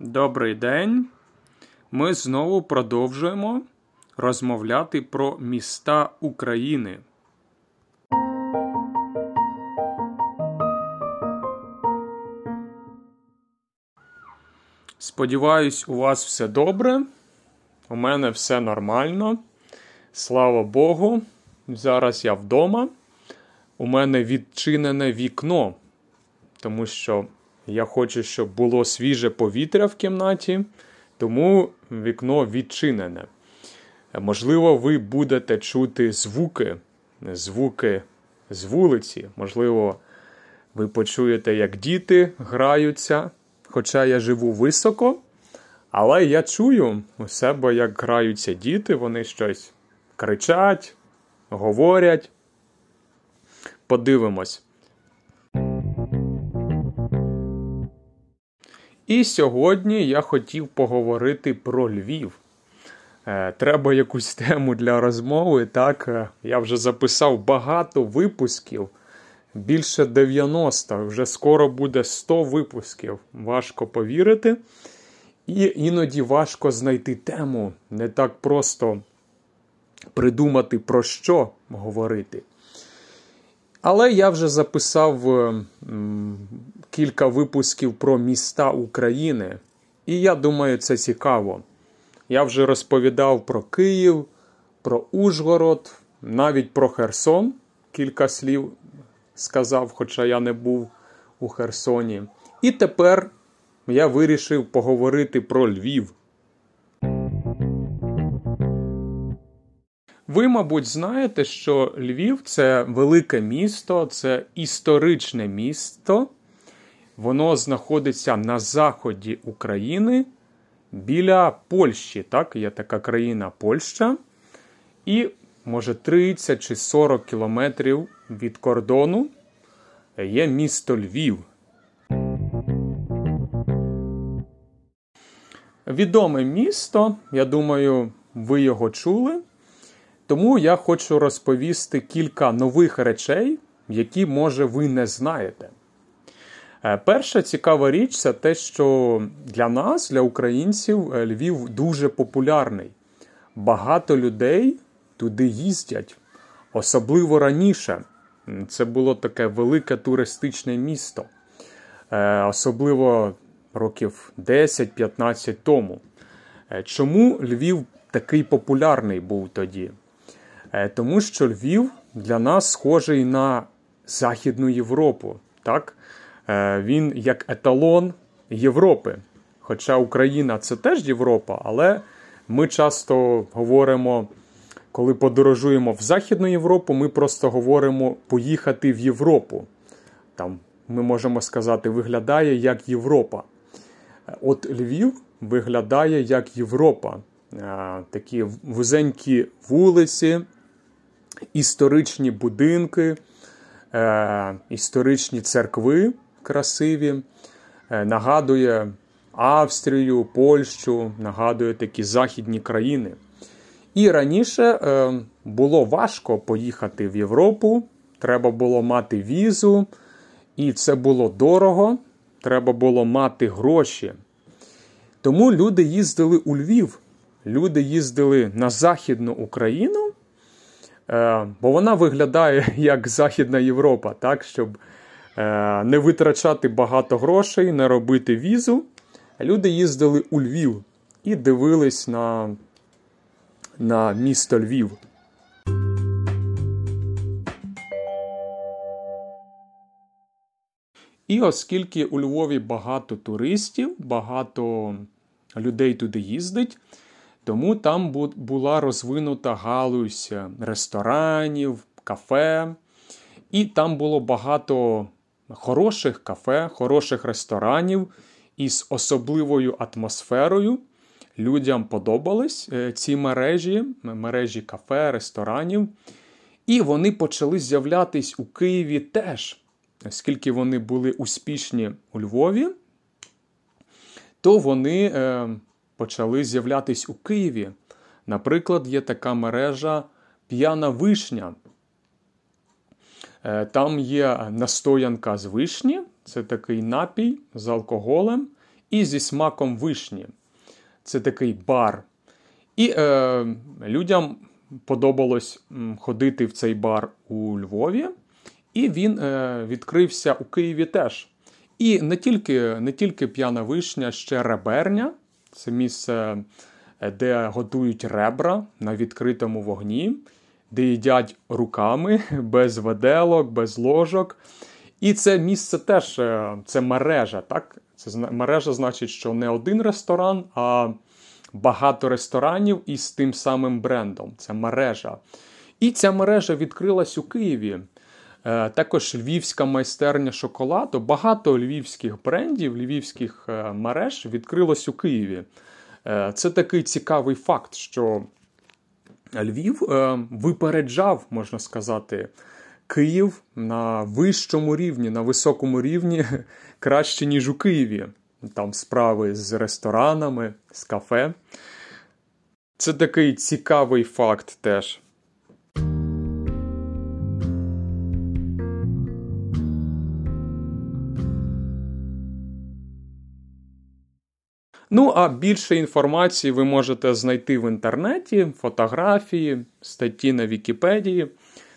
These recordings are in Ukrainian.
Добрий день. Ми знову продовжуємо розмовляти про міста України. Сподіваюсь, у вас все добре. У мене все нормально. Слава Богу. Зараз я вдома. У мене відчинене вікно, тому що я хочу, щоб було свіже повітря в кімнаті, тому вікно відчинене. Можливо, ви будете чути звуки, звуки з вулиці. Можливо, ви почуєте, як діти граються. Хоча я живу високо, але я чую у себе, як граються діти, вони щось кричать, говорять. Подивимось. І сьогодні я хотів поговорити про Львів. Е, треба якусь тему для розмови. Так, е, я вже записав багато випусків. Більше 90, вже скоро буде 100 випусків. Важко повірити. І іноді важко знайти тему. Не так просто придумати, про що говорити. Але я вже записав кілька випусків про міста України. І я думаю, це цікаво. Я вже розповідав про Київ, про Ужгород, навіть про Херсон. Кілька слів сказав, хоча я не був у Херсоні. І тепер я вирішив поговорити про Львів. Ви, мабуть, знаєте, що Львів це велике місто, це історичне місто. Воно знаходиться на заході України біля Польщі. Так, є така країна Польща. І, може, 30 чи 40 кілометрів від кордону є місто Львів. Відоме місто, я думаю, ви його чули. Тому я хочу розповісти кілька нових речей, які, може, ви не знаєте. Е, перша цікава річ це те, що для нас, для українців, е, Львів дуже популярний. Багато людей туди їздять, особливо раніше. Це було таке велике туристичне місто, е, особливо років 10-15 тому. Чому Львів такий популярний був тоді? Тому що Львів для нас схожий на Західну Європу. так? Він як еталон Європи. Хоча Україна це теж Європа, але ми часто говоримо, коли подорожуємо в Західну Європу, ми просто говоримо поїхати в Європу. Там ми можемо сказати, виглядає як Європа. От Львів виглядає як Європа. Такі вузенькі вулиці, історичні будинки, історичні церкви красиві, нагадує Австрію, Польщу, нагадує такі західні країни. І раніше було важко поїхати в Європу, треба було мати візу, і це було дорого, треба було мати гроші. Тому люди їздили у Львів, люди їздили на Західну Україну, бо вона виглядає як Західна Європа, так, щоб не витрачати багато грошей, не робити візу. Люди їздили у Львів і дивились на, на місто Львів. І оскільки у Львові багато туристів, багато людей туди їздить, тому там була розвинута галузь ресторанів, кафе, і там було багато хороших кафе, хороших ресторанів із особливою атмосферою. Людям подобались е, ці мережі, мережі кафе, ресторанів. І вони почали з'являтись у Києві теж оскільки вони були успішні у Львові, то вони е, почали з'являтись у Києві. Наприклад, є така мережа П'яна Вишня. Е, там є настоянка з вишні, це такий напій з алкоголем, і зі смаком вишні. Це такий бар. І е, людям подобалось ходити в цей бар у Львові, і він е, відкрився у Києві теж. І не тільки не тільки п'яна вишня, ще реберня. Це місце, е, де готують ребра на відкритому вогні, де їдять руками, без веделок, без ложок. І це місце теж е, це мережа. так? Це мережа значить, що не один ресторан, а багато ресторанів із тим самим брендом. Це мережа. І ця мережа відкрилась у Києві. Е, також львівська майстерня шоколаду. Багато львівських брендів, львівських е, мереж відкрилось у Києві. Е, це такий цікавий факт, що Львів випереджав, можна сказати, Київ на вищому рівні, на високому рівні краще, ніж у Києві. Там справи з ресторанами, з кафе. Це такий цікавий факт теж. Ну, а більше інформації ви можете знайти в інтернеті, фотографії, статті на Вікіпедії.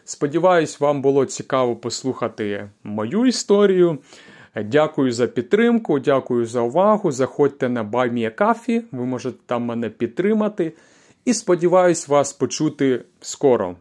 Сподіваюсь, вам було цікаво послухати мою історію. Дякую за підтримку, дякую за увагу. Заходьте на BuyMeACoffee, ви можете там мене підтримати. І сподіваюсь вас почути скоро.